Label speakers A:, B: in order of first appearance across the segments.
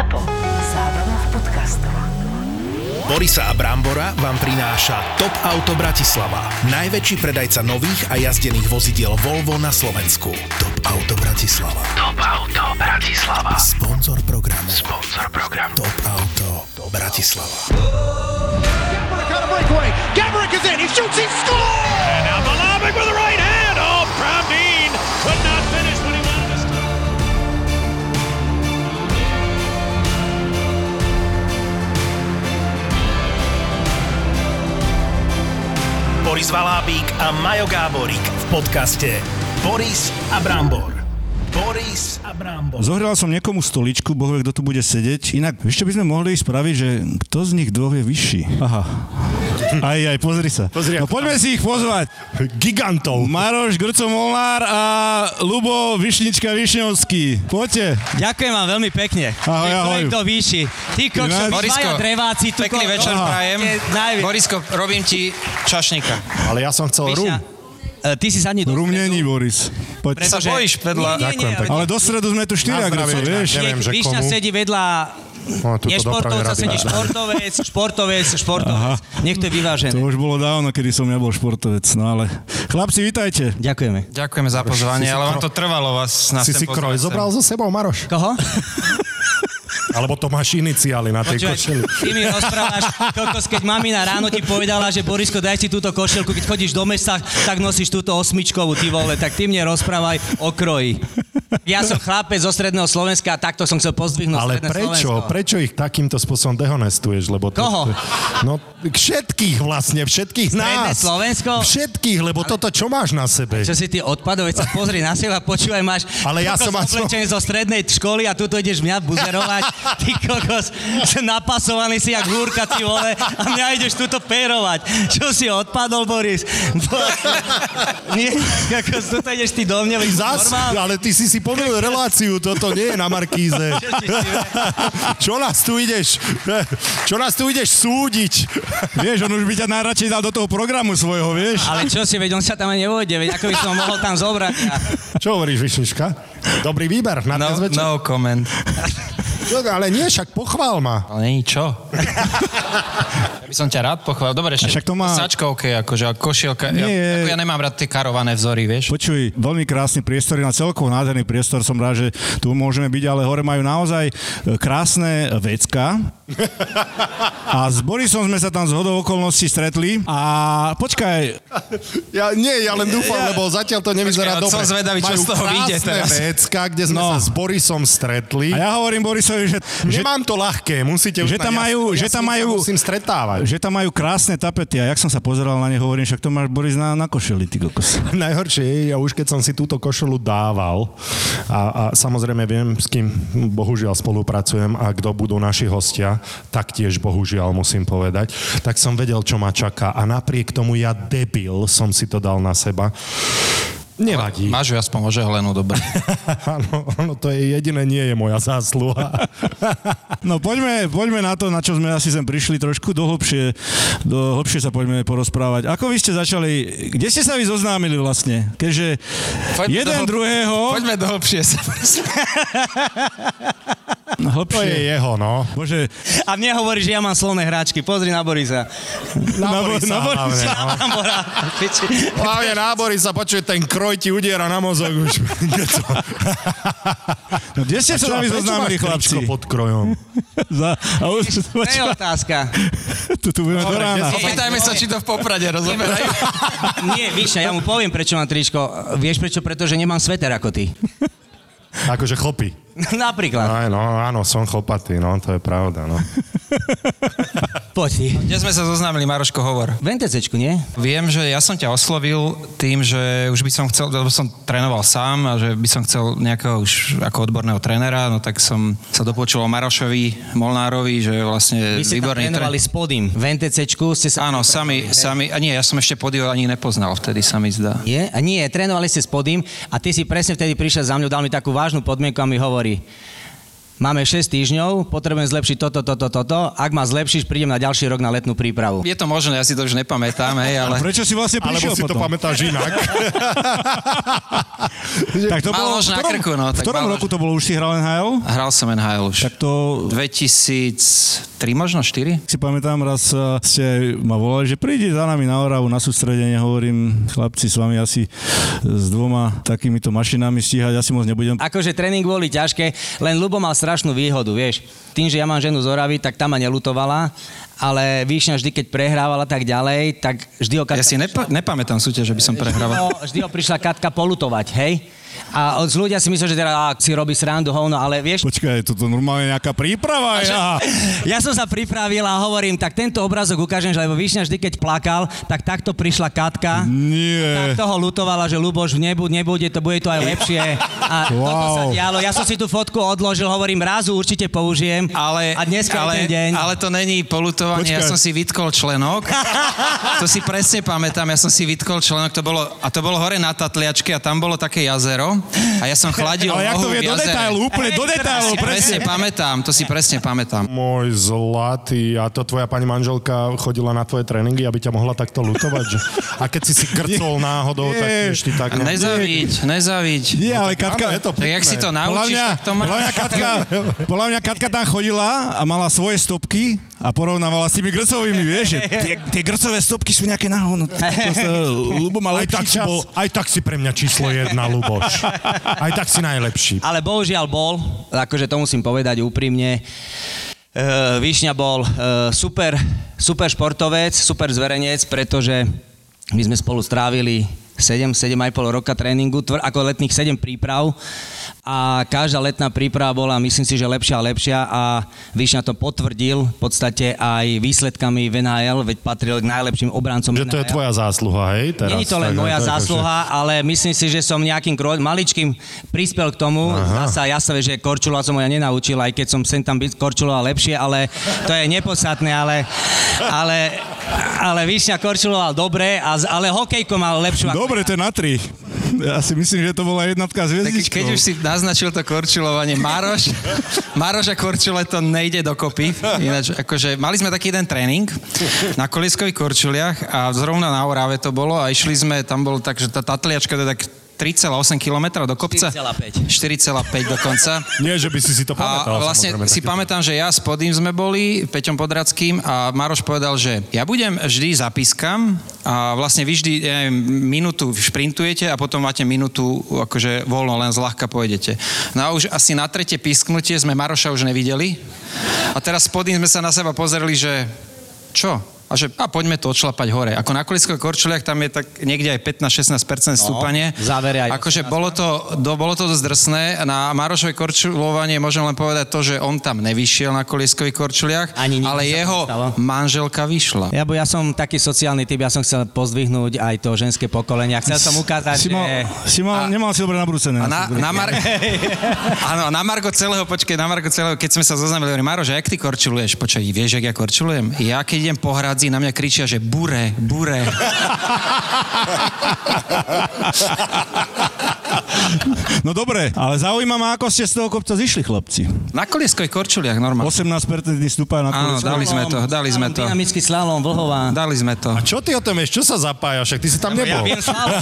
A: ZAPO. Zábrná v podcastov.
B: Borisa a Brambora vám prináša Top Auto Bratislava. Najväčší predajca nových a jazdených vozidiel Volvo na Slovensku. Top Auto Bratislava.
A: Top Auto Bratislava.
B: Sponzor programu.
A: Sponzor programu.
B: Top Auto Bratislava.
C: Gabrick is in. He shoots. He scores.
D: And now Malavik with the right hand. Oh, Pravdeen could not
B: Boris Valábík a Majo Gáborík v podcaste Boris a Brambor. Boris a Brambor.
E: Zohral som niekomu stoličku, boh kto tu bude sedieť. Inak, čo by sme mohli spraviť, že kto z nich dvoch je vyšší? Aha. Aj, aj, pozri sa.
F: Pozri,
E: no poďme si ich pozvať.
F: Gigantov.
E: Maroš Grco Molnár a Lubo Višnička Višňovský. Poďte.
G: Ďakujem vám veľmi pekne.
E: Ahoj, ahoj.
G: Kto výši. Ty kokšo, Borisko, dreváci. Tu
H: Pekný
G: ko-
H: večer
G: Aha.
H: prajem.
G: Je najvi-
H: Borisko, robím ti čašníka.
F: Ale ja som chcel rum.
G: Višňa, e, Ty si sadni do
E: Rum není, Boris. Poď.
H: Sa
G: Pretože-
H: bojíš vedľa...
G: Nie, nie,
F: Ďakujem
G: nie,
F: pekne.
E: Ale do stredu sme tu štyria, vieš?
F: neviem, že komu.
G: sedí vedľa
F: No,
G: nešportovca,
F: dopravy
G: sedí
F: rady.
G: športovec, športovec, športovec. Nech to je vyvážené.
E: To už bolo dávno, kedy som ja bol športovec, no ale... Chlapci, vitajte.
G: Ďakujeme.
H: Ďakujeme za pozvanie,
F: si
H: ale vám
F: kro-
H: to trvalo vás na
F: Si si kroj zobral so sebou, Maroš?
G: Koho?
F: Alebo to máš iniciály na tej
G: Počúvaj,
F: košeli?
G: ty mi rozprávaš, kokos, keď mamina ráno ti povedala, že Borisko, daj si túto košelku, keď chodíš do mesta, tak nosíš túto osmičkovú, ty vole, tak ty mne rozprávaj o kroji. Ja som chlapec zo stredného Slovenska a takto som chcel pozdvihnúť
F: Ale
G: stredné
F: prečo?
G: Slovensko.
F: Prečo ich takýmto spôsobom dehonestuješ? Lebo to,
G: Koho?
F: No, všetkých vlastne, všetkých
G: Stredné
F: nás.
G: Slovensko?
F: Všetkých, lebo toto čo máš na sebe?
G: Čo si ty odpadol, veď sa pozri na seba, počúvaj, máš
F: Ale ja som
G: oblečený zo strednej školy a tu ideš mňa buzerovať, ty kokos, napasovaný si jak húrka, ty vole, a mňa ideš tuto pérovať. Čo si odpadol, Boris? Bo- Nie, kokos, tuto ideš ty do mňa,
F: Zas, ale ty si si pomýlil reláciu, toto nie je na Markíze. Čo nás tu ideš, čo nás tu ideš súdiť?
E: Vieš, on už by ťa najradšej dal do toho programu svojho, vieš?
G: Ale čo si, veď on sa tam ani nevojde, veď ako by som ho mohol tam zobrať. A...
F: Čo hovoríš, Višnička? Dobrý výber na
H: No,
F: dnes večer.
H: no comment.
F: Čo, ale nie, však pochvál ma.
H: Ale není čo. Ja by som ťa rád pochválil. Dobre, ešte
E: však to má-
H: sačka OK, akože a košielka. Ja,
E: Nie.
H: ako ja nemám rád tie karované vzory, vieš.
E: Počuj, veľmi krásny priestor, na celkovo nádherný priestor, som rád, že tu môžeme byť, ale hore majú naozaj e, krásne vecka. A s Borisom sme sa tam z hodou okolností stretli a počkaj,
F: Ja, nie, ja len dúfam, lebo zatiaľ to nevyzerá
H: Počkaj,
F: dobre.
H: som zvedavý, čo
F: Majú
H: z toho vyjde teraz.
F: vecka, kde sme
E: No.
F: sa s Borisom stretli.
E: a ja hovorím Borisovi, že, že,
F: Nemám to ľahké, musíte
E: že tam
F: Ja-
E: majú-
F: ja
E: že tam majú-
F: musím stretávať.
E: Že tam majú krásne tapety a jak som sa pozeral na ne, hovorím, však to máš Boris na, na košeli, ty kokos.
F: Najhoršie je, ja už keď som si túto košelu dával a, a samozrejme viem, s kým bohužiaľ spolupracujem a kto budú naši hostia, taktiež bohužiaľ musím povedať, tak som vedel, čo ma čaká a napriek tomu ja debil som si to dal na seba. Nevadí.
H: Máš ju aspoň ožehlenú, dobre.
F: Áno, áno, to je jediné, nie je moja zásluha.
E: No poďme, poďme na to, na čo sme asi sem prišli trošku do hlbšie, do hlbšie sa poďme porozprávať. Ako vy ste začali, kde ste sa vy zoznámili vlastne? Keďže
H: Poďme
E: jeden
H: do hlb-
E: druhého,
H: Poďme do hlbšie.
F: To je jeho, no.
E: bože,
G: a mne hovorí, že ja mám slovné hráčky, pozri na Borisa.
F: Na,
E: Borisa
F: na
E: hlavne,
F: Borisa.
G: Tambora, piči.
F: Hlavne na Borisa, počuj, ten kroj ti udiera na mozog už.
E: no kde ste sa vy zoznámili, chlapci?
F: pod krojom?
E: Za, a už,
G: To je otázka.
E: tu, tu budeme do rána.
H: Opýtajme sa, či to v Poprade rozoberajú.
G: Nie, víš, ja mu poviem, prečo mám tričko. Vieš prečo? Pretože nemám sveter ako ty.
F: Akože chlpy.
G: Napríklad.
F: Aj, no, áno, som chlpatý, no, to je pravda, no.
G: Poď ty.
H: Kde sme sa zoznámili, Maroško, hovor.
G: V NTCčku, nie?
H: Viem, že ja som ťa oslovil tým, že už by som chcel, lebo som trénoval sám a že by som chcel nejakého už ako odborného trénera, no tak som sa dopočul o Marošovi Molnárovi, že vlastne
G: Vy ste tam
H: výborný
G: trénovali
H: tréner.
G: s. V NTCčku ste sa...
H: Áno, sami, sami, a nie, ja som ešte podio ani nepoznal, vtedy sa mi zdá.
G: Nie? A nie, trénovali ste s a ty si presne vtedy prišiel za mňou, dal mi takú vážnu podmienku a mi hovorí, máme 6 týždňov, potrebujem zlepšiť toto, toto, toto. Ak ma zlepšíš, prídem na ďalší rok na letnú prípravu.
H: Je to možné, ja si to už nepamätám, hej, ale...
E: Prečo si vlastne
F: Alebo
E: prišiel
F: si to
E: potom?
F: pamätáš inak.
E: tak to bolo, v
H: na
E: ktorom,
H: krku, no,
E: v
H: tak
E: ktorom
H: mal
E: roku to bolo? Už si hral NHL?
H: Hral som NHL už.
E: Tak to
H: 2003 možno, 4?
E: si pamätám, raz ste ma volali, že príde za nami na Oravu na sústredenie, hovorím, chlapci, s vami asi s dvoma takýmito mašinami stíhať, asi moc nebudem.
G: Akože tréning boli ťažké, len Lubo mal strašnú výhodu, vieš. Tým, že ja mám ženu z Oravy, tak tá ma nelutovala, ale Výšňa vždy, keď prehrávala tak ďalej, tak vždy ho
H: Ja si nepa- nepamätám súťaž, že by som prehrával.
G: Vždy ho, vždy ho prišla Katka polutovať, hej? A od ľudia si mysleli, že teda á, si robí srandu, hovno, ale vieš,
E: Počkaj, toto normálne nejaká príprava. Ja.
G: ja som sa pripravil a hovorím, tak tento obrázok ukážem, že lebo Výšňa vždy, keď plakal, tak takto prišla Katka.
E: Nie.
G: Tak toho lutovala, že Luboš nebude, nebude, to bude to aj lepšie. A wow. toto sa
E: Wow.
G: dialo. Ja som si tú fotku odložil, hovorím, razu určite použijem.
H: Ale,
G: a dneska
H: ale,
G: je ten deň.
H: ale to není polutovanie, ja
E: Počkaj.
H: som si vytkol členok. to si presne pamätám, ja som si vytkol členok, to bolo, a to bolo hore na Tatliačke a tam bolo také jazero a ja som chladil
E: Ale jak to vie do detailu, úplne do
H: To
E: detailu,
H: si presne
E: presne.
H: pamätám, to si presne pamätám.
F: Môj zlatý, a to tvoja pani manželka chodila na tvoje tréningy, aby ťa mohla takto lutovať? Že... A keď si si krcol náhodou, tak tiež ty tak...
H: A nezaviť, nezaviť.
E: Nie, ale Katka...
F: Áno, je to
H: Tak jak si to
E: Podľa
H: naučíš,
E: mňa,
H: tak to má...
E: podľa, mňa Katka, podľa mňa Katka tam chodila a mala svoje stopky a porovnávala s tými grcovými, vieš, že tie, tie grcové stopky sú nejaké náhodno. Lubo mal
F: Aj tak, si
E: čas.
F: bol, aj tak si pre mňa číslo jedna, Luboš. Aj tak si najlepší.
G: Ale bohužiaľ bol, akože to musím povedať úprimne. Uh, Výšňa bol uh, super, super športovec, super zverejnec, pretože my sme spolu strávili 7, 7,5 roka tréningu, tvr, ako letných 7 príprav a každá letná príprava bola, myslím si, že lepšia a lepšia a Výšňa to potvrdil v podstate aj výsledkami v NHL, veď patril k najlepším obrancom
F: Že to je
G: NHL.
F: tvoja zásluha, hej? Teraz,
G: Není to len
F: tak,
G: moja
F: je
G: zásluha, ale myslím si, že som nejakým kro- maličkým prispel k tomu. Zasa ja sa vie, že korčula som ja nenaučil, aj keď som sem tam by- korčuloval lepšie, ale to je nepodstatné, ale, ale, ale Výšňa korčuloval dobre, ale hokejko mal lepšiu. ako
E: Dobre, to je na tri. Ja si myslím, že to bola jednotka s hviezdičkou.
H: keď už si naznačil to korčulovanie, Maroš, Maroš a korčule to nejde dokopy. Ináč, akože, mali sme taký jeden tréning na koliskových korčuliach a zrovna na Orave to bolo a išli sme, tam bol tak, že tá tatliačka to je tak 3,8 km do kopca.
G: 4,5.
H: 4,5 dokonca.
F: Nie, že by si si to pamätal.
H: A vlastne si pamätám, že ja s Podým sme boli, Peťom Podradským a Maroš povedal, že ja budem vždy zapískam a vlastne vy vždy ja neviem, minútu šprintujete a potom máte minútu akože voľno, len zľahka pôjdete. No a už asi na tretie písknutie sme Maroša už nevideli a teraz Podým sme sa na seba pozreli, že čo? A že a poďme to odšlapať hore. Ako na koliskových korčuliach tam je tak niekde aj 15-16% stúpanie.
G: v závere aj
H: Akože bolo to, do, bolo to dosť drsné. Na Marošovej korčulovanie môžem len povedať to, že on tam nevyšiel na koliskových korčuliach,
G: Ani
H: ale jeho
G: nestalo.
H: manželka vyšla.
G: Ja, bo ja som taký sociálny typ, ja som chcel pozdvihnúť aj to ženské pokolenie. a Chcel som ukázať,
E: si mal,
G: že...
E: si mal, nemal si dobre nabrúsené.
H: A na, na, mar... Áno, na Margo celého, počkej, na Margo celého, keď sme sa zoznamili, hovorím, Maroš, a jak ty korčuluješ? Počkaj, vieš, jak ja korčulujem? Ja keď idem po hradzi, na mňa kričia, že bure, bure.
E: No dobre, ale zaujíma ma, ako ste z toho kopca zišli, chlapci.
H: Na koliskových korčuliach, normálne.
E: 18% stúpa na
H: Áno,
E: kolesku.
H: dali sme to, dali sme to.
G: Dynamický slalom, Vlhová.
H: Dali sme to.
F: Čo ty o tom vieš? Čo sa zapájaš? Však ty si tam
G: Ja
F: nebol.
G: viem slalom.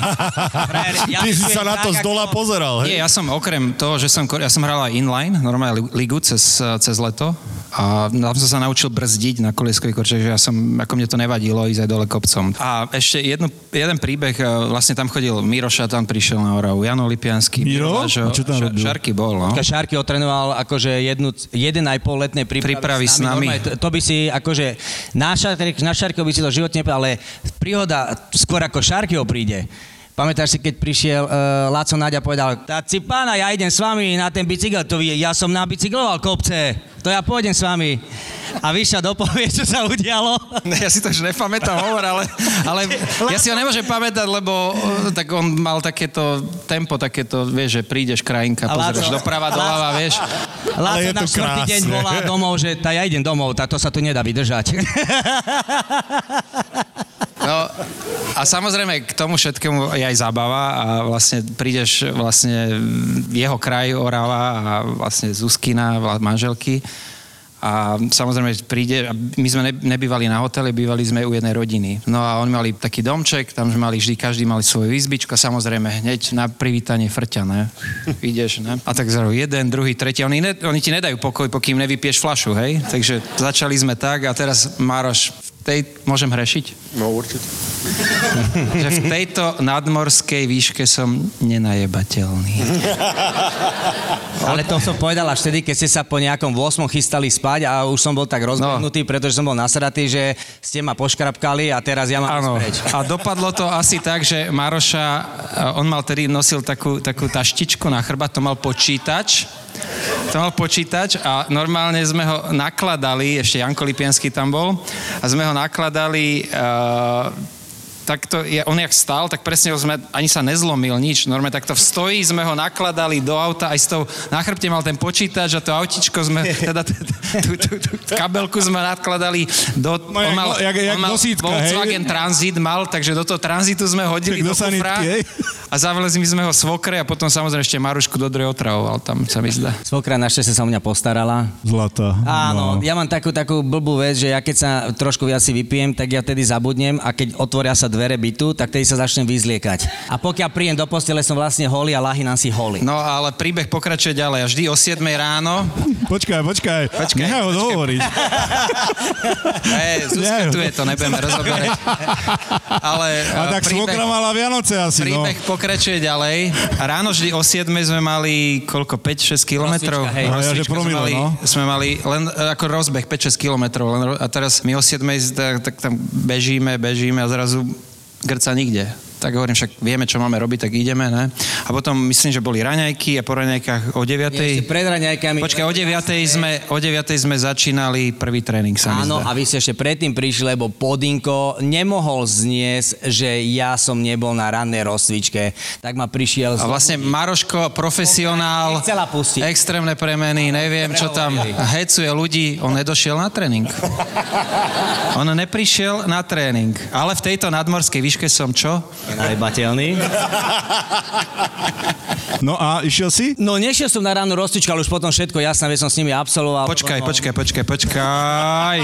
G: Ja
F: Ty si sa na to z dola
G: ako-
F: pozeral, hej?
H: Nie, ja som okrem toho, že som, kor- ja som hral aj inline, normálne li- ligu cez, cez leto a tam som sa naučil brzdiť na koliskových korčach, že ja som, ako mne to nevadilo ísť aj dole kopcom. A ešte jednu, jeden príbeh, e, vlastne tam chodil Miroša, tam prišiel na Oravu, Jano Lipiansky.
E: Miro? A čo tam
H: Ša-
E: robil?
H: Šarky bol, no.
G: Šárky otrenoval akože jednu, jeden aj pol letnej prípravy,
H: Prípravy s nami.
G: Normálne, To, to by si akože na, šarky, na Šárkyho by si to životne ale príhoda skôr ako Šárkyho príde. Pamätáš si, keď prišiel uh, Laco Naďa povedal, tak si pána, ja idem s vami na ten bicykel, to vie, ja som nabicykloval kopce, to ja pôjdem s vami. A vyšla dopovie, čo sa udialo.
H: Ja si to už nepamätám hovor, ale, ale ja si ho nemôžem pamätať, lebo e, tak on mal takéto tempo, takéto, vieš, že prídeš krajinka,
G: A Láco-
H: pozrieš doprava, doľava, vieš.
G: Laco
F: je
G: na
F: to
G: štvrtý deň volá domov, že tá ja idem domov, tá to sa tu nedá vydržať.
H: No, A samozrejme k tomu všetkému je aj zábava a vlastne prídeš vlastne jeho kraj Orava a vlastne Zuzkina, manželky a samozrejme príde, my sme ne- nebývali na hoteli, bývali sme u jednej rodiny. No a oni mali taký domček, tam sme mali vždy, každý mali svoju izbičku samozrejme hneď na privítanie frťa, ne? Ideš, ne? A tak zrazu jeden, druhý, tretí, oni, ne, oni ti nedajú pokoj, pokým nevypieš flašu, hej? Takže začali sme tak a teraz Mároš, v tej, môžem hrešiť?
F: No určite.
H: že v tejto nadmorskej výške som nenajebateľný.
G: Ale to som povedal až vtedy, keď ste sa po nejakom 8 chystali spať a už som bol tak rozbehnutý, no. pretože som bol nasratý, že ste ma poškrapkali a teraz ja mám
H: Áno.
G: ísť preč.
H: A dopadlo to asi tak, že Maroša, on mal tedy, nosil takú, takú taštičku na chrbát, to mal počítač. To mal počítač a normálne sme ho nakladali, ešte Janko Lipiansky tam bol, a sme ho nakladali uh, takto, je, on jak stál, tak presne ho sme, ani sa nezlomil nič. Normálne takto v stoji sme ho nakladali do auta, aj s tou, na chrbte mal ten počítač a to autičko sme, teda tú, tú, tú kabelku sme nakladali do...
E: No, jak no- jak- jak
H: on mal
E: nosítka,
H: Volkswagen
E: hej?
H: Transit mal, takže do toho tranzitu sme hodili
E: do
H: kufra a zavelezli sme ho svokre a potom samozrejme ešte Marušku do Dre otravoval tam, sa mi zdá.
G: Svokra našťastie sa o mňa postarala.
E: Zlata.
G: Áno,
E: No.
G: ja mám takú, takú blbú vec, že ja keď sa trošku viac si vypijem, tak ja tedy zabudnem a keď otvoria sa dvere bytu, tak tedy sa začnem vyzliekať. A pokiaľ príjem do postele, som vlastne holý a lahynám si holý.
H: No ale príbeh pokračuje ďalej. A vždy o 7 ráno
E: Počkaj, počkaj.
H: Počkaj,
E: Nechaj ho dohovoriť.
H: Zuzka tu je, to nebudeme rozoberať. Ale
E: A
H: eh,
E: tak svokra mala Vianoce asi, no.
H: príbeh pokračuje ďalej. Ráno vždy o 7 sme mali koľko? 5-6 kilometrov?
G: Hej.
E: No, ja, že promile,
H: sme mali,
E: no.
H: sme mali len eh, ako rozbeh 5-6 kilometrov. len A teraz my o 7 tak, tak tam bežíme, bežíme a zrazu grca nikde. Tak hovorím, však vieme, čo máme robiť, tak ideme, ne? A potom myslím, že boli raňajky a po raňajkách o 9.
G: Nie, pred raňajkami.
H: Počkaj, o 9. sme, o 9. sme začínali prvý tréning, sa
G: Áno, a vy ste ešte predtým prišli, lebo Podinko nemohol zniesť, že ja som nebol na rannej rozcvičke. Tak ma prišiel...
H: A vlastne Maroško, profesionál, extrémne premeny, neviem, čo tam hecuje ľudí, on nedošiel na tréning. On neprišiel na tréning. Ale v tejto nadmorskej výške som čo?
G: Najbateľný.
E: No a išiel si?
G: No nešiel som na ránu rozcvičku, ale už potom všetko jasné, veď som s nimi absolvoval.
H: Počkaj,
G: Potom-
H: počkaj, počkaj, počkaj.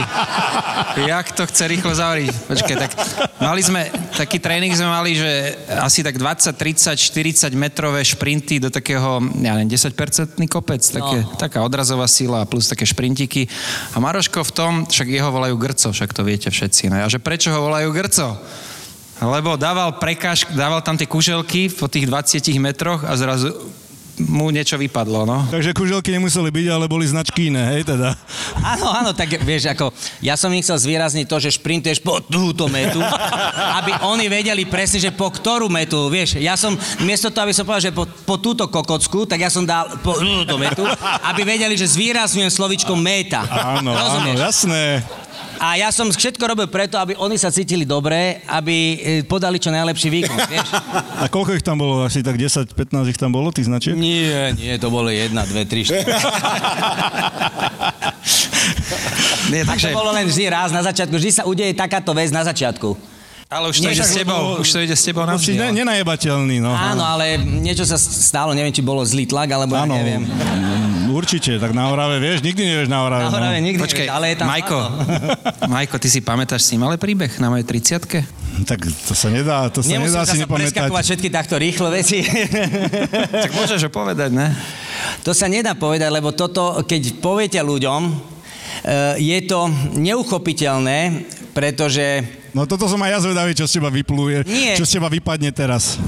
H: Jak to chce rýchlo zavriť? Počkaj, tak mali sme, taký tréning sme mali, že asi tak 20, 30, 40 metrové šprinty do takého, ja neviem, 10-percentný kopec, také,
G: No.
H: taká odrazová sila plus také šprintiky. A Maroško v tom, však jeho volajú Grco, však to viete všetci. Ne? A že prečo ho volajú Grco? Lebo dával prekáž, dával tam tie kuželky po tých 20 metroch a zrazu mu niečo vypadlo, no.
E: Takže kuželky nemuseli byť, ale boli značky iné, hej teda.
G: Áno, áno, tak vieš, ako, ja som im chcel zvýrazniť to, že šprintuješ po túto metu, aby oni vedeli presne, že po ktorú metu, vieš, ja som, miesto toho, aby som povedal, že po, po túto kokocku, tak ja som dal po túto metu, aby vedeli, že zvýrazňujem slovičko meta.
E: Áno, áno,
G: Rozumieš?
E: jasné.
G: A ja som všetko robil preto, aby oni sa cítili dobre, aby e, podali čo najlepší výkon, vieš.
E: A koľko ich tam bolo? Asi tak 10-15 ich tam bolo, tých značiek?
G: Nie, nie, to bolo jedna, dve, tri, štyri.
H: Nie,
G: Tak
H: takže,
G: to bolo len vždy raz na začiatku. Vždy sa udeje takáto vec na začiatku.
H: Ale už to ide s tebou, už to ide s tebou
E: No, ne,
H: ale-
E: nenajebateľný, no.
G: Áno, ale niečo sa stalo, neviem, či bolo zlý tlak, alebo ja
E: Áno,
G: neviem.
E: mm, určite, tak na Orave, vieš, nikdy nevieš na Orave.
G: Na Horave
E: no.
G: nikdy
H: Počkej,
G: nevieš, ale je tam
H: Majko. Majko, ty si pamätáš si malé príbeh na mojej 30
E: Tak to sa nedá, to sa
G: Nemusím
E: nedá si nepamätať.
G: preskakovať všetky takto rýchlo veci.
H: Tak môžeš ho povedať, ne?
G: to sa nedá povedať, lebo toto, keď poviete ľuďom, eh, je to neuchopiteľné, pretože
E: No toto som aj ja zvedavý, čo z teba vypluje,
G: Nie.
E: čo z teba vypadne teraz.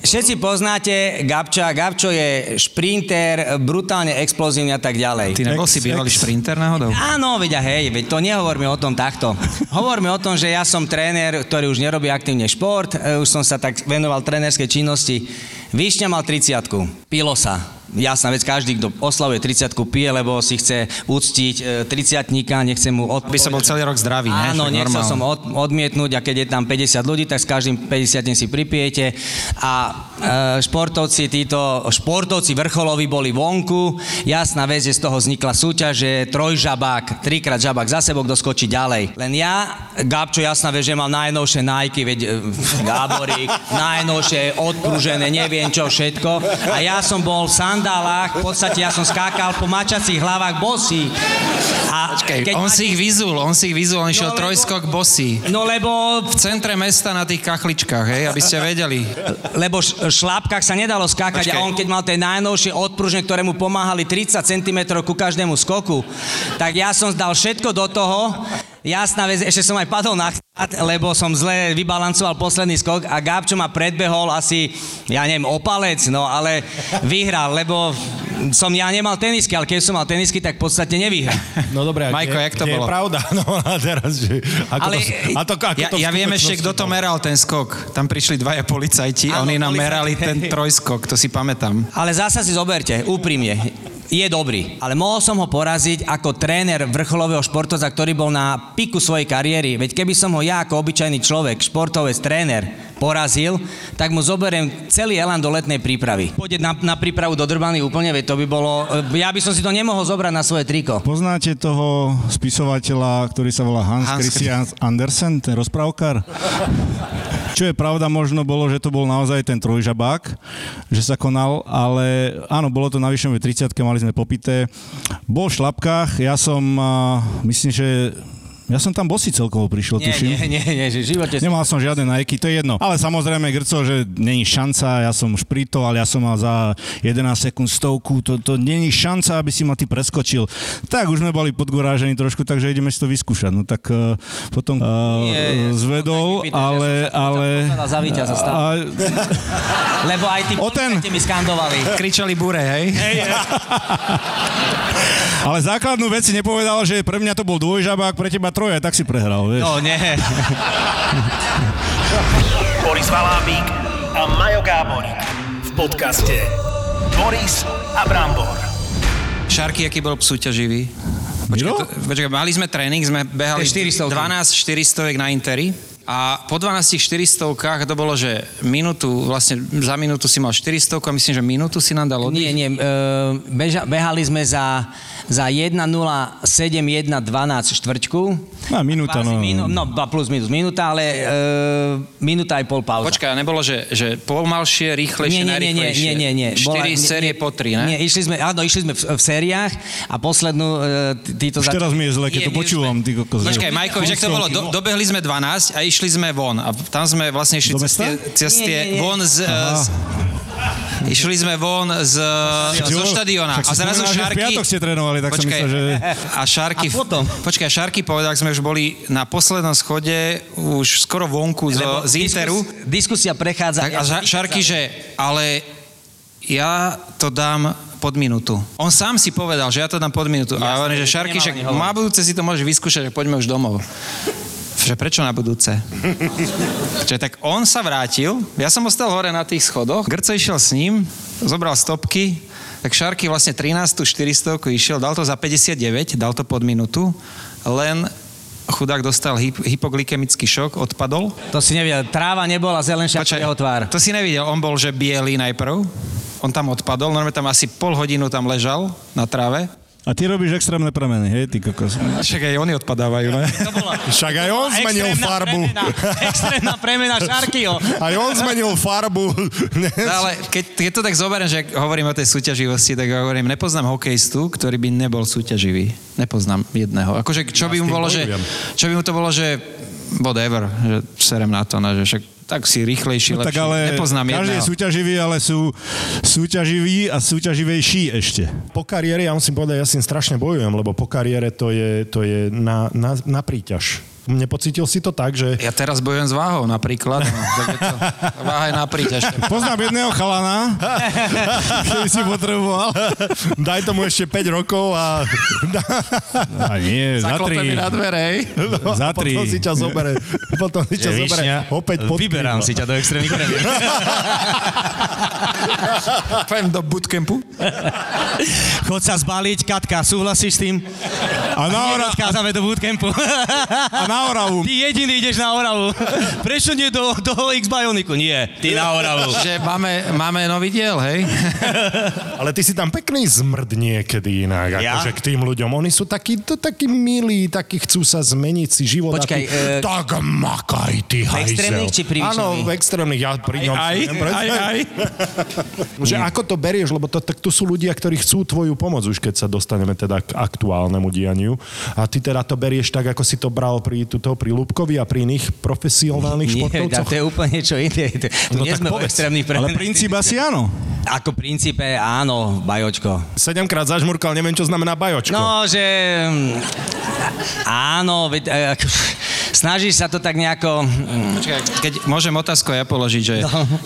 G: všetci poznáte Gabča. Gabčo je šprinter, brutálne explozívny a tak ďalej.
H: Ty nebol si bývalý šprinter náhodou?
G: Áno, veď a hej, veď to nehovorme o tom takto. Hovorme o tom, že ja som tréner, ktorý už nerobí aktívne šport, e, už som sa tak venoval trénerskej činnosti. Výšňa mal 30 pilo sa. Jasná vec, každý, kto oslavuje 30 pije, lebo si chce uctiť 30 nechce mu od...
H: By som bol celý rok zdravý, ne?
G: Áno, nechcel som od, odmietnúť a keď je tam 50 ľudí, tak s každým 50 si pripijete a e, športovci, títo športovci vrcholoví boli vonku. Jasná vec, že z toho vznikla súťaž, že trojžabák, trikrát žabák za sebou, kto skočí ďalej. Len ja, Gabčo, jasná vec, že mám najnovšie Nike, veď e, Gáborík, najnovšie odpružené, neviem čo všetko. A ja som bol v sandálach, v podstate ja som skákal po mačacích hlavách bosí. A
H: Keď on si ich vyzul, on si ich vyzul, on išiel
G: lebo-
H: trojskok bosý.
G: No lebo
H: V centre mesta na tých kachličkách, hej, aby ste vedeli.
G: lebo šlápkach sa nedalo skákať
H: Počkaj.
G: a on keď mal tie najnovšie odpružne, ktoré mu pomáhali 30 cm ku každému skoku, tak ja som dal všetko do toho, Jasná vec, ešte som aj padol na chrbát, lebo som zle vybalancoval posledný skok a Gabčo ma predbehol asi, ja neviem, opalec, no ale vyhral, lebo som ja nemal tenisky, ale keď som mal tenisky, tak v podstate nevyhral.
F: No dobré,
H: Majko,
F: kde-
H: jak to
F: kde
H: bolo?
F: je pravda? No a teraz, že... Ako
G: Ale-
F: to, a to, ako
H: Ja,
F: to
H: ja viem ešte, kto to meral, ten skok. Tam prišli dvaja policajti a oni nám
G: policajti.
H: merali ten trojskok, to si pamätám.
G: Ale zasa si zoberte, úprimne, je dobrý. Ale mohol som ho poraziť ako tréner vrcholového športovca, ktorý bol na piku svojej kariéry. Veď keby som ho ja ako obyčajný človek, športovec, tréner porazil, tak mu zoberiem celý elan do letnej prípravy. Pôjde na, na prípravu do Drbany úplne, veď to by bolo... Ja by som si to nemohol zobrať na svoje triko.
E: Poznáte toho spisovateľa, ktorý sa volá Hans,
H: Hans
E: Christian Andersen, ten rozprávkar? Čo je pravda, možno bolo, že to bol naozaj ten trojžabák, že sa konal, ale áno, bolo to na vyššom 30 mali sme popité. Bol v šlapkách, ja som, myslím, že ja som tam bosý celkovo prišiel,
G: Nie,
E: tuším.
G: nie, nie, nie, že v živote...
E: Nemal som žiadne Nike, to je jedno. Ale samozrejme, Grco, že není šanca, ja som špritoval, ja som mal za 11 sekúnd stovku, to, to není šanca, aby si ma ty preskočil. Tak už sme boli podgorážení trošku, takže ideme si to vyskúšať. No tak uh, potom uh,
G: Nie,
E: zvedol,
G: pýtaš,
E: ale... ale
G: pokladal za víťaza
E: a,
G: Lebo aj tí
E: O ten-
G: mi skandovali.
H: Kričali bure, hej?
E: ale základnú vec si nepovedal, že pre mňa to bol dvojžabák, pre teba troje, tak si prehral, vieš.
G: No, nie.
B: Boris Valábík a Majo Gáborík v podcaste Boris a Brambor.
H: Šarky, aký bol súťaživý? Počkaj, to, počkaj, mali sme tréning, sme behali
G: Tie 400.
H: 12 400 na Interi a po 12 400 to bolo, že minútu, vlastne za minútu si mal 400 a myslím, že minútu si nám dal oddych.
G: Nie, nie, e, beža, behali sme za, za 1.07.1.12 štvrťku.
E: No, minúta, no.
G: Minú, no, ba- plus minus minúta, ale e, minúta aj pol pauza.
H: Počkaj, a nebolo, že, že pomalšie, rýchlejšie,
G: nie, nie, nie, nie, nie, nie, nie.
H: 4
G: Bola-
H: série
G: nie,
H: po 3, ne?
G: Nie, išli sme, áno, išli sme v, v sériách a poslednú e, tí- títo...
E: Už teraz mi je zle, keď to počúvam, ty kokos.
H: Počkaj, Majko, že to bolo, do, dobehli sme 12 a išli sme von. A tam sme vlastne išli cez tie, cez tie
G: nie, nie.
H: von z... z Išli sme von z, zo štadiona. A zrazu
E: v
H: Šarky...
E: piatok ste trénovali, tak som myslel, že...
H: A Šarky...
G: A potom?
H: Počkaj, Šarky povedal, ak sme už boli na poslednom schode, už skoro vonku zo, z Interu.
G: Diskus, diskusia prechádza...
H: Tak a Ža- Šarky, že ale ja to dám pod minútu. On sám si povedal, že ja to dám pod minútu. a hovorím, že Šarky, že má budúce si to môžeš vyskúšať, že poďme už domov. Že prečo na budúce? Čiže tak on sa vrátil, ja som ostal hore na tých schodoch, Grco išiel s ním, zobral stopky, tak Šarky vlastne 13. 400 išiel, dal to za 59, dal to pod minútu, len chudák dostal hyp- hypoglykemický šok, odpadol.
G: To si nevedel, tráva nebola, zelen
H: Počkaj,
G: jeho tvár.
H: To si nevidel, on bol, že biely najprv. On tam odpadol, normálne tam asi pol hodinu tam ležal na tráve.
E: A ty robíš extrémne premeny, hej, ty kokos.
H: Však aj oni odpadávajú, ne?
G: To bola
F: Však aj on zmenil
G: extrémna
F: farbu.
G: Premena, extrémna premena Šarkyho.
F: Aj on zmenil farbu.
H: No, ale keď, keď to tak zoberiem, že hovorím o tej súťaživosti, tak hovorím, nepoznám hokejistu, ktorý by nebol súťaživý. Nepoznám jedného. Akože, čo by mu bolo, že, čo by mu to bolo, že whatever, že serem na to, no, že však tak si rýchlejší,
E: No,
H: lepší.
E: tak ale
H: Nepoznám
E: každý je
H: jedného.
E: súťaživý, ale sú súťaživí a súťaživejší ešte.
F: Po kariére, ja musím povedať, ja s tým strašne bojujem, lebo po kariére to je, to je na, na, na príťaž. Nepocítil si to tak, že
H: Ja teraz bojujem s váhou napríklad. No, to, váha je na príťaž.
E: Poznám jedného chalana, ktorý si potreboval.
F: daj tomu ešte 5 rokov a,
E: A nie, za
H: Zaklope
E: tri.
H: na dvere,
F: no,
E: Za
F: a potom
E: tri.
F: si ťa zobere, potom si ťa zobere opäť pod
G: Vyberám si ťa do extrémnych premien.
H: Pojem do bootcampu.
G: Chod sa zbaliť, Katka, súhlasíš s tým?
E: A na, hora,
G: do bootcampu.
E: a na na Oravu.
G: Ty jediný ideš na Oravu. Prečo nie do, do X-Bioniku? Nie, ty na Oravu.
H: Že máme, máme nový diel, hej?
F: Ale ty si tam pekný zmrd niekedy inak,
G: Ja?
F: akože k tým ľuďom. Oni sú takí, to, takí milí, takí chcú sa zmeniť si život.
G: Počkaj,
F: a ty,
G: e,
F: tak makaj, ty hajzel.
G: extrémnych či pri
F: Áno, v extrémnych, ja pri ňom
E: aj,
F: predstaviť.
E: aj, aj.
F: Že ako to berieš, lebo to, tak tu sú ľudia, ktorí chcú tvoju pomoc, už keď sa dostaneme teda k aktuálnemu dianiu. A ty teda to berieš tak, ako si to bral pri, tuto, pri Lúbkovi a pri iných profesionálnych
G: Nie,
F: športovcoch?
G: to je úplne niečo iné. Tu
F: No
G: nie
F: tak
G: sme
F: povedz.
E: Ale princíp asi áno.
G: Ako princípe, áno, bajočko.
F: Sedemkrát zažmurkal, neviem, čo znamená bajočko.
G: No, že... Áno, veď, e, ak- snažíš sa to tak nejako... mm,
H: Počkaj, keď môžem otázku ja položiť, že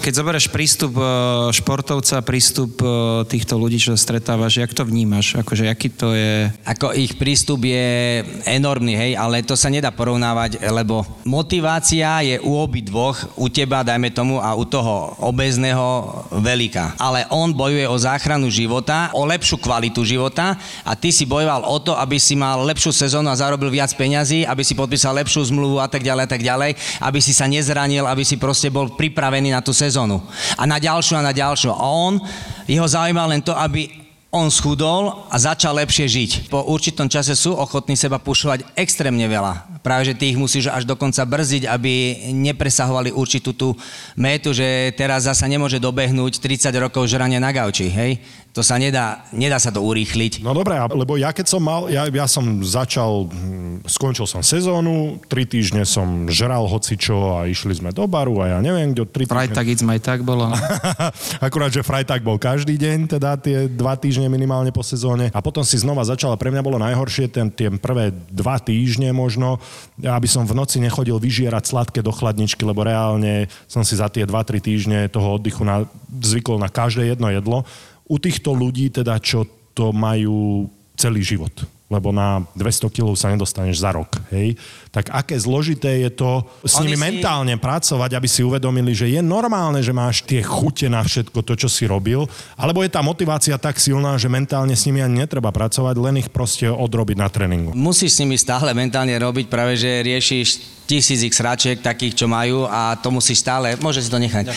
H: keď zoberieš prístup e, športovca, prístup e, týchto ľudí, čo stretávaš, jak to vnímaš? Akože, aký to je...
G: Ako ich prístup je enormný, hej, ale to sa nedá porovnávať, lebo motivácia je u obi dvoch, u teba, dajme tomu, a u toho obezného veľká. Ale on bojuje o záchranu života, o lepšiu kvalitu života a ty si bojoval o to, aby si mal lepšiu sezónu a zarobil viac peňazí, aby si podpísal lepšiu zmluvu a tak ďalej a tak ďalej, aby si sa nezranil, aby si proste bol pripravený na tú sezónu. A na ďalšiu a na ďalšiu. A on, jeho zaujíma len to, aby on schudol a začal lepšie žiť. Po určitom čase sú ochotní seba pušovať extrémne veľa. Práve, že ty ich musíš až dokonca brzdiť, aby nepresahovali určitú tú métu, že teraz zasa nemôže dobehnúť 30 rokov žrania na gauči, hej? To sa nedá, nedá sa to urýchliť.
F: No dobre, a- lebo ja keď som mal, ja, ja som začal, hm, skončil som sezónu, tri týždne som žral hocičo a išli sme do baru a ja neviem, kto tri týždne...
H: Freitag, it's my tak bolo.
F: Akurát, že Freitag bol každý deň, teda tie dva týždne minimálne po sezóne. A potom si znova začal a pre mňa bolo najhoršie ten, tie prvé dva týždne možno, aby som v noci nechodil vyžierať sladké do chladničky, lebo reálne som si za tie 2-3 týždne toho oddychu na, zvykol na každé jedno jedlo. U týchto ľudí teda, čo to majú celý život lebo na 200 kg sa nedostaneš za rok, hej? Tak aké zložité je to s
G: Oni
F: nimi
G: si-
F: mentálne pracovať, aby si uvedomili, že je normálne, že máš tie chute na všetko to, čo si robil, alebo je tá motivácia tak silná, že mentálne s nimi ani netreba pracovať, len ich proste odrobiť na tréningu.
G: Musíš s nimi stále mentálne robiť, práve že riešiš tisíc x hračiek takých, čo majú a to musíš stále, môže si to nechať.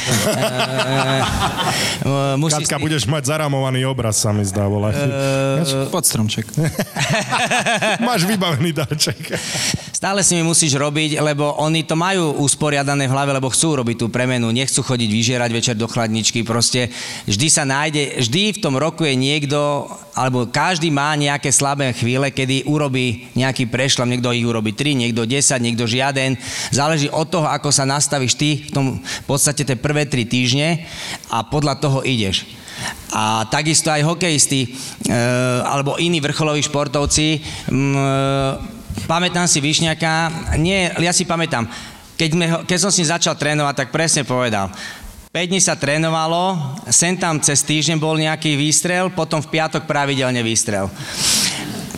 F: Katka,
G: si-
F: budeš mať zaramovaný obraz, sa mi zdá, vole.
H: Pod stromček.
F: Máš vybavený dáček.
G: Stále s nimi musíš robiť, lebo oni to majú usporiadané v hlave, lebo chcú robiť tú premenu, nechcú chodiť vyžierať večer do chladničky, proste vždy sa nájde, vždy v tom roku je niekto, alebo každý má nejaké slabé chvíle, kedy urobí nejaký prešlam, niekto ich urobí 3, niekto 10, niekto žiaden. Záleží od toho, ako sa nastavíš ty v tom v podstate tie prvé 3 týždne a podľa toho ideš. A takisto aj hokejisti, e, alebo iní vrcholoví športovci, e, pamätám si Višňaka, nie, ja si pamätám, keď, me, keď som s ním začal trénovať, tak presne povedal, 5 dní sa trénovalo, sem tam cez týždeň bol nejaký výstrel, potom v piatok pravidelne výstrel.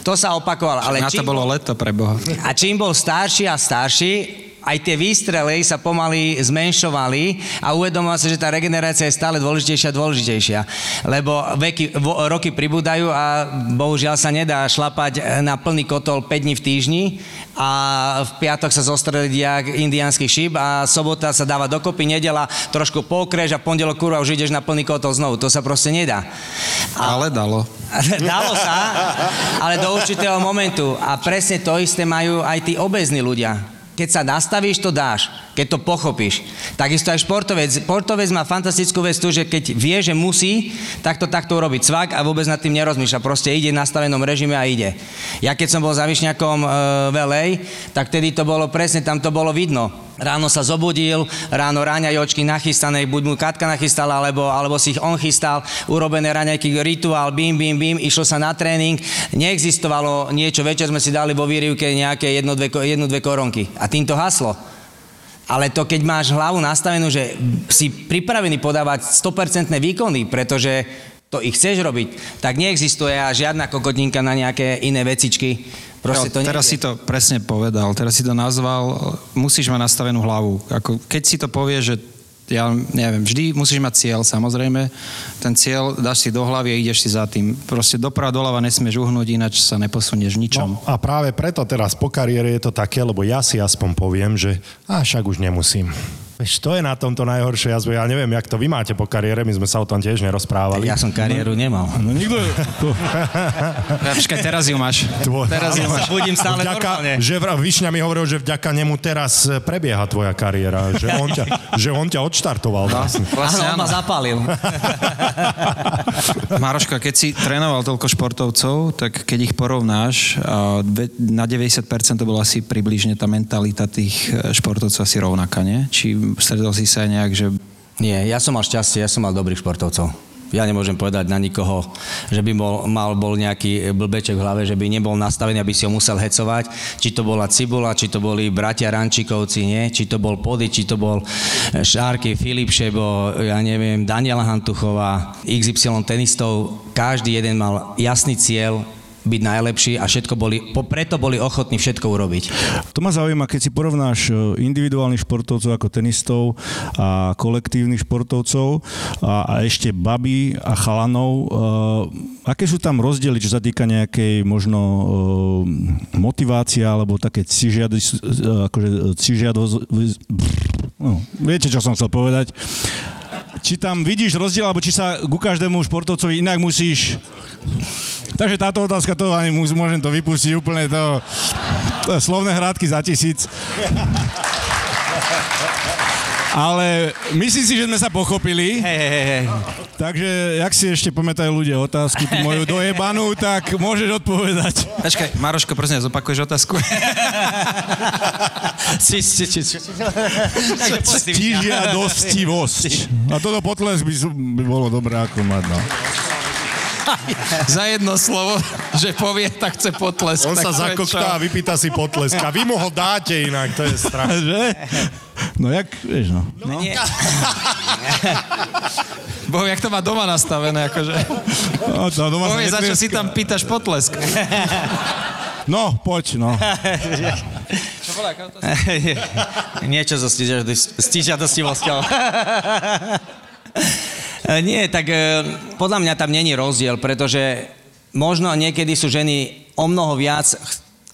G: To sa opakovalo, ale
H: Na to bolo leto pre Boha.
G: a čím bol starší a starší, aj tie výstrely sa pomaly zmenšovali a uvedomoval sa, že tá regenerácia je stále dôležitejšia a dôležitejšia. Lebo veky, vo, roky pribúdajú a bohužiaľ sa nedá šlapať na plný kotol 5 dní v týždni a v piatok sa zostreliť jak indiánsky šíp a sobota sa dáva dokopy, nedela trošku pokreš a pondelok kurva už ideš na plný kotol znovu. To sa proste nedá.
H: Ale dalo.
G: Dalo sa, ale do určitého momentu. A presne to isté majú aj tí obezní ľudia. Keď sa nastavíš, to dáš. Keď to pochopíš. Takisto aj športovec. Športovec má fantastickú vec tu, že keď vie, že musí, tak to takto urobiť cvak a vôbec nad tým nerozmýšľa. Proste ide v nastavenom režime a ide. Ja keď som bol za Višňakom e, v LA, tak tedy to bolo presne, tam to bolo vidno. Ráno sa zobudil, ráno ráňajočky nachystané, buď mu Katka nachystala, alebo, alebo si ich on chystal, urobené raňajky, rituál, bim, bim, bim, išlo sa na tréning, neexistovalo niečo, večer sme si dali vo výrivke nejaké jedno, dve, jednu, dve koronky a tým to haslo. Ale to, keď máš hlavu nastavenú, že si pripravený podávať 100% výkony, pretože to ich chceš robiť, tak neexistuje žiadna kokotinka na nejaké iné vecičky. Proste to
H: teraz
G: nejde.
H: si to presne povedal, teraz si to nazval, musíš mať nastavenú hlavu. Ako, keď si to povie, že Ja neviem, vždy musíš mať cieľ, samozrejme. Ten cieľ dáš si do hlavy a ideš si za tým. Proste doprava, doľava nesmieš uhnúť, ináč sa neposunieš ničom.
F: No, a práve preto teraz po kariére je to také, lebo ja si aspoň poviem, že a však už nemusím. Vieš, to je na tomto najhoršie. Ja, ja neviem, jak to vy máte po kariére, my sme sa o tom tiež nerozprávali.
G: Ja som kariéru nemal.
E: No nikto... To,
H: Ja, počkaj, teraz ju máš.
F: Tvoj-
H: Teraz ju máš.
G: budím stále normálne.
F: Vďaka, že vra- Višňa mi hovoril, že vďaka nemu teraz e, prebieha tvoja kariéra, že on ťa, že on ťa odštartoval vlastne.
H: Vlastne
G: Áno, on ma zapálil.
H: Maroška, keď si trénoval toľko športovcov, tak keď ich porovnáš, na 90% to bola asi približne tá mentalita tých e, športovcov asi rovnaká, nie? Či stredol si sa nejak, že
G: Nie, ja som mal šťastie, ja som mal dobrých športovcov. Ja nemôžem povedať na nikoho, že by bol, mal bol nejaký blbeček v hlave, že by nebol nastavený, aby si ho musel hecovať. Či to bola Cibula, či to boli bratia Rančikovci, nie? Či to bol Pody, či to bol Šárky, Filip Šebo, ja neviem, Daniela Hantuchová, XY tenistov. Každý jeden mal jasný cieľ, byť najlepší a všetko boli, preto boli ochotní všetko urobiť.
E: to ma zaujíma, keď si porovnáš e, individuálnych športovcov ako tenistov a kolektívnych športovcov a, a ešte baby a chalanov. Uh, aké sú tam rozdiely, čo sa týka nejakej možno uh, motivácia alebo také cižiado, akože cižiado, no, viete, čo som chcel povedať. Či tam vidíš rozdiel, alebo či sa ku každému športovcovi inak musíš Takže táto otázka, to ani môžem to vypustiť úplne, to, to slovné hrádky za tisíc. Ale myslím si, že sme sa pochopili.
G: Hej, hej, hej.
E: Takže, jak si ešte pamätajú ľudia otázku, tú moju dojebanú, tak môžeš odpovedať.
H: Počkaj, Maroško, prosím, zopakuješ otázku.
G: Si, si, si, si.
E: Stížiadostivosť. A toto potlesk by, by bolo dobré ako mať, no.
H: Za jedno slovo, že povie, tak chce potlesk.
F: On sa
H: to
F: zakoktá a vypýta si potlesk. A vy mu ho dáte inak, to je strach.
E: Že? No jak, vieš, no. no.
G: Nie.
H: Boh, jak to má doma nastavené, akože.
E: no to doma
H: Povie, za čo si tam pýtaš potlesk.
E: No, poď, no.
G: Niečo so stížiadostivosťou. E, Nie, tak e, podľa mňa tam není rozdiel, pretože možno niekedy sú ženy o mnoho viac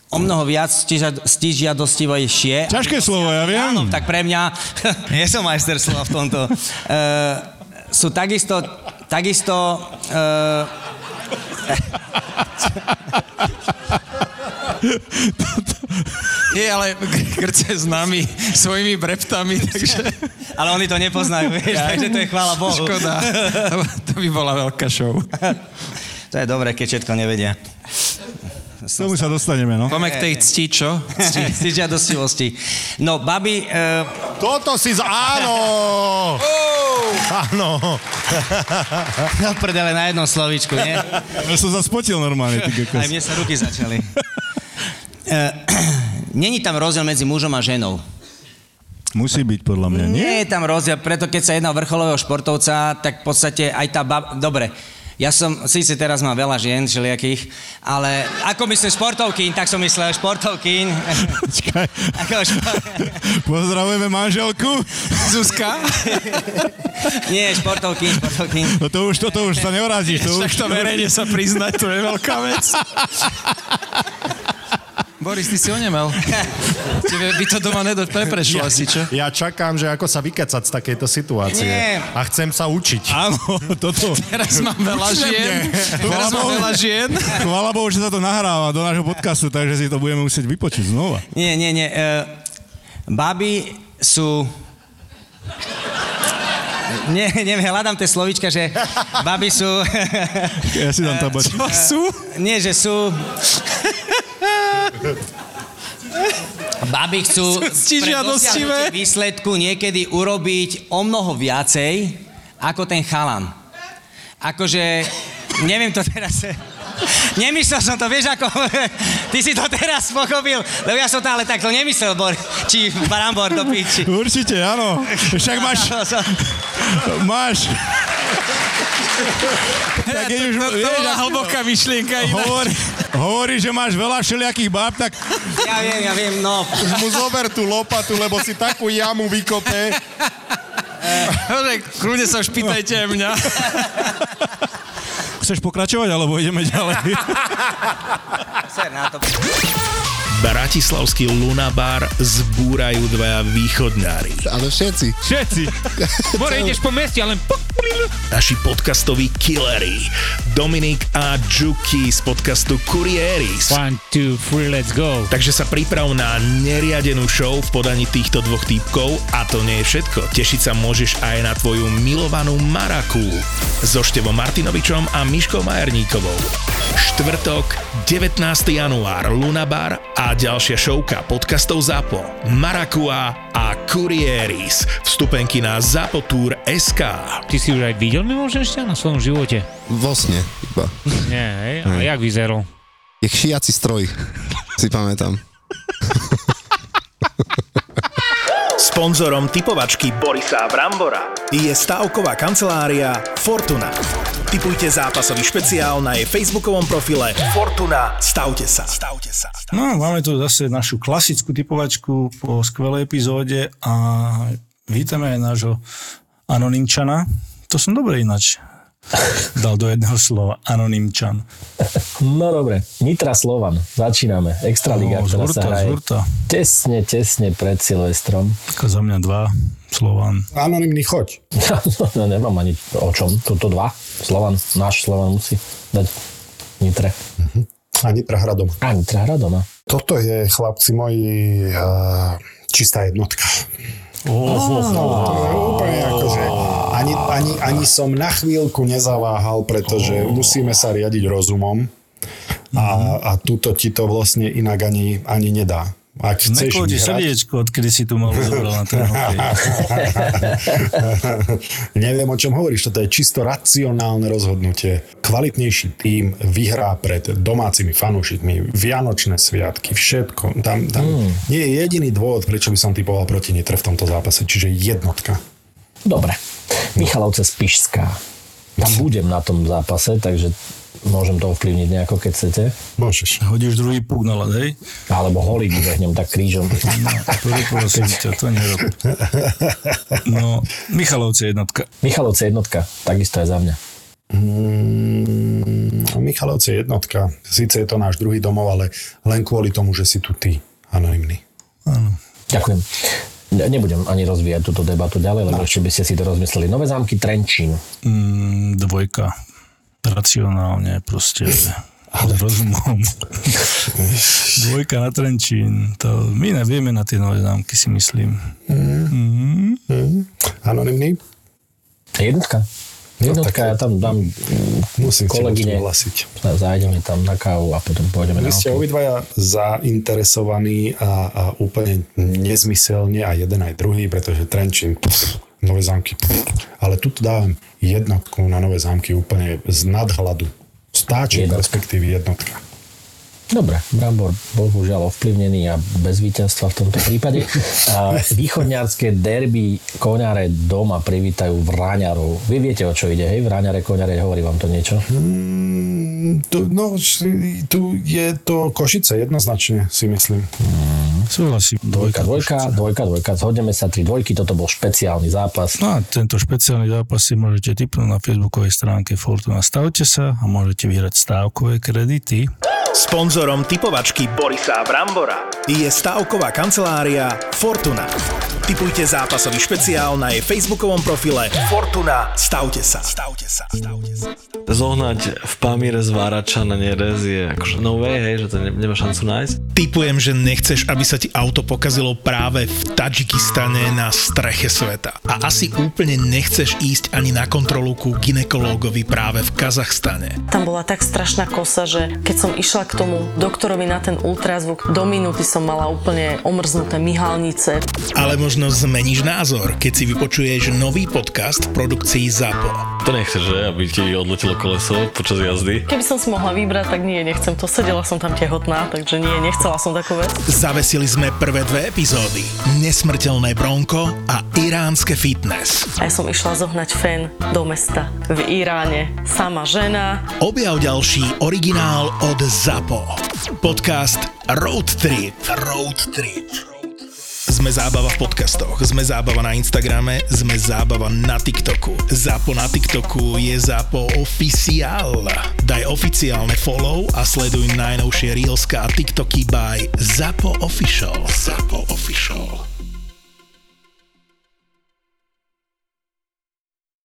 G: o mnoho viac stížiadostivejšie.
E: Ťažké slovo, ja viem.
G: Áno, tak pre mňa, nie som majster slova v tomto, e, sú takisto, takisto e,
H: Nie, ale krce s nami, svojimi breptami, takže
G: ale oni to nepoznajú, vieš, takže to je chvála Bohu.
H: škoda. To by bola veľká show.
G: To je dobré, keď všetko nevedia.
E: K tomu sa dostaneme, no.
H: Poďme k tej cti, čo?
G: Stížiadostivosti. No, babi, e,
F: Toto si z... Áno! Áno.
G: no prdele na jednom slovíčku, nie?
E: Ja som sa spotil normálne, ty
G: Aj
E: kokos.
G: mne sa ruky začali. E, Není tam rozdiel medzi mužom a ženou.
E: Musí byť podľa mňa, nie?
G: Nie je tam rozdiel, preto keď sa jedná o vrcholového športovca, tak v podstate aj tá bab... Dobre, ja som, síce teraz mám veľa žien všelijakých, ale ako myslím športovkyň, tak som myslel športovkyň.
E: Počkaj.
G: Ako.
E: Pozdravujeme manželku.
H: Zuzka?
G: Nie, športovkyň, športovkyň.
E: No to už, toto už sa neurazíš. To už,
H: to verejne sa priznať, to je veľká vec. Boris, ty si onemel. Tebe by to doma nedo- neprešlo asi, čo?
F: Ja čakám, že ako sa vykecať z takejto situácie.
G: Nie.
F: A chcem sa učiť.
E: Áno, toto.
H: Teraz mám veľa žien. Teraz mám veľa žien.
E: Chvála Bohu, že sa to nahráva do nášho podcastu, takže si to budeme musieť vypočuť znova.
G: Nie, nie, nie. Uh, baby sú... Nie, neviem, hľadám tie slovíčka, že baby sú...
E: Ja si dám tabač.
H: Čo sú?
G: Nie, že sú... Baby chcú pre výsledku niekedy urobiť o mnoho viacej ako ten chalan. Akože, neviem to teraz... Nemyslel som to, vieš ako... Ty si to teraz pochopil, lebo ja som to ale takto nemyslel, Bor, či Brambor do piči.
E: Určite, áno. Však máš, máš. Tak keď už,
H: To
E: vieš,
H: bola hlboká myšlienka ináč.
E: hovorí, hovorí, že máš veľa všelijakých báb, tak
G: Ja viem, ja viem, no.
F: Už mu zober tú lopatu, lebo si takú jamu vykope.
H: Kľudne sa už pýtajte mňa.
I: Chceš pokračovať, alebo ideme ďalej?
G: Ser na to.
B: Bratislavský Lunabar zbúrajú dvaja východňári.
J: Ale všetci.
K: Všetci. More, ideš po meste, ale...
B: Naši podcastoví killery. Dominik a Juki z podcastu Kurieris.
K: One, two, three, let's go.
B: Takže sa priprav na neriadenú show v podaní týchto dvoch týpkov a to nie je všetko. Tešiť sa môžeš aj na tvoju milovanú Maraku so Števom Martinovičom a Miškou Majerníkovou. Štvrtok, 19. január, Lunabar a ďalšia showka podcastov ZAPO, Marakua a Kurieris. Vstupenky na zapotur.sk.
K: Ty si už aj videl mimoženšťa na svojom živote?
J: Vo sne iba.
K: Nie, hej? A jak vyzeral?
J: Je šiaci stroj, si pamätám.
B: Sponzorom typovačky Borisa Brambora je stavková kancelária Fortuna. Typujte zápasový špeciál na jej facebookovom profile Fortuna. Stavte sa. Stavte sa.
I: No, máme tu zase našu klasickú typovačku po skvelej epizóde a vítame aj nášho Anonymčana. To som dobre ináč dal do jedného slova. Anonymčan.
L: No dobre, Nitra Slovan, začíname. Extraliga,
I: No,
L: ktorá
I: zhurta,
L: sa hraje
I: zhurta.
L: tesne, tesne pred Silvestrom.
I: Ako za mňa dva Slovan.
M: Anonymný choď.
L: no, nemám ani o čom. Toto dva. Slovan, náš Slovan musí dať Nitre.
M: A Nitra hra doma.
L: A Nitra hra doma.
M: Toto je, chlapci moji, uh, čistá jednotka. Úplne akože ani, ani, ani som na chvíľku nezaváhal, pretože musíme sa riadiť rozumom. A, a túto ti to vlastne inak ani, ani nedá. Ak chceš vyhrať,
I: srdiečko, odkedy si tu mal zobral na ten hokej.
M: Neviem, o čom hovoríš, toto je čisto racionálne rozhodnutie. Kvalitnejší tím vyhrá pred domácimi fanúšikmi, vianočné sviatky, všetko. Tam, tam mm. nie je jediný dôvod, prečo by som typoval proti Nitre v tomto zápase, čiže jednotka.
L: Dobre. Michalovce Spišská. Tam budem na tom zápase, takže môžem to ovplyvniť nejako, keď chcete.
M: Môžeš.
I: Hodíš druhý puk na ľad, hej?
L: Alebo holík vybehnem tak krížom.
I: Prvý prosím ťa, to nerob. No, Michalovce jednotka.
L: Michalovce jednotka, takisto aj za mňa.
M: Mm, Michalovce jednotka. Síce je to náš druhý domov, ale len kvôli tomu, že si tu ty, anonymný.
L: Ďakujem. Ne- Nebudem ani rozvíjať túto debatu ďalej, lebo ešte by ste si to rozmysleli. Nové zámky Trenčín.
I: Mm, dvojka. Racionálne, proste. Ale rozumom. Dvojka na Trenčín. To my nevieme na tie nové zámky, si myslím. Mm.
M: Anonymný?
L: Jednotka. Jednotka, ja tam dám
M: Musím
L: kolegyne.
M: súhlasiť.
L: Zájdeme tam na kávu a potom pôjdeme
M: Vy
L: na
M: ste
L: hokej.
M: obidvaja zainteresovaní a, a úplne nezmyselne a jeden aj druhý, pretože Trenčín, pff, nové zámky. Ale tu dávam jednotku na nové zámky úplne z nadhľadu. Stáčik,
L: Jednotka.
M: respektíve jednotka.
L: Dobre, Brambor bohužiaľ ovplyvnený a bez víťazstva v tomto prípade. A východňarské derby koňare doma privítajú Vráňarov. Vy viete, o čo ide, hej? Vráňare, koňare, hovorí vám to niečo?
M: Mm, tu, no, tu je to Košice, jednoznačne si myslím.
I: Súhlasím.
L: Dvojka, dvojka, dvojka, dvojka. Zhodneme sa, tri dvojky, toto bol špeciálny zápas.
I: No a tento špeciálny zápas si môžete tipnúť na facebookovej stránke Fortuna. Stavte sa a môžete vyhrať stávkové kredity.
B: Sponzorom typovačky Borisa Brambora je stavková kancelária Fortuna. Typujte zápasový špeciál na jej facebookovom profile Fortuna. Stavte sa. Stavte sa. Stavte sa.
N: Zohnať v Pamíre z Várača na Nerez je akože no way, hej, že to ne, nemá šancu nájsť.
B: Typujem, že nechceš, aby sa ti auto pokazilo práve v Tadžikistane na streche sveta. A asi úplne nechceš ísť ani na kontrolu ku ginekológovi práve v Kazachstane.
O: Tam bola tak strašná kosa, že keď som išla k tomu doktorovi na ten ultrazvuk, do minúty som mala úplne omrznuté myhalnice.
B: Ale možno zmeníš názor, keď si vypočuješ nový podcast v produkcii ZAPO.
N: To nechceš, že? Aby ti odletelo koleso počas jazdy.
O: Keby som si mohla vybrať, tak nie, nechcem to. Sedela som tam tehotná, takže nie, nechcela som takú vec.
B: Zavesili sme prvé dve epizódy. Nesmrteľné bronko a iránske fitness.
O: A ja som išla zohnať fen do mesta v Iráne. Sama žena.
B: Objav ďalší originál od ZAPO. Podcast Road Trip. Road Trip. Sme zábava v podcastoch, sme zábava na Instagrame, sme zábava na TikToku. Zapo na TikToku je Zapo oficiál. Daj oficiálne follow a sleduj najnovšie Reelska a TikToky by Zapo Official. Zapo Official.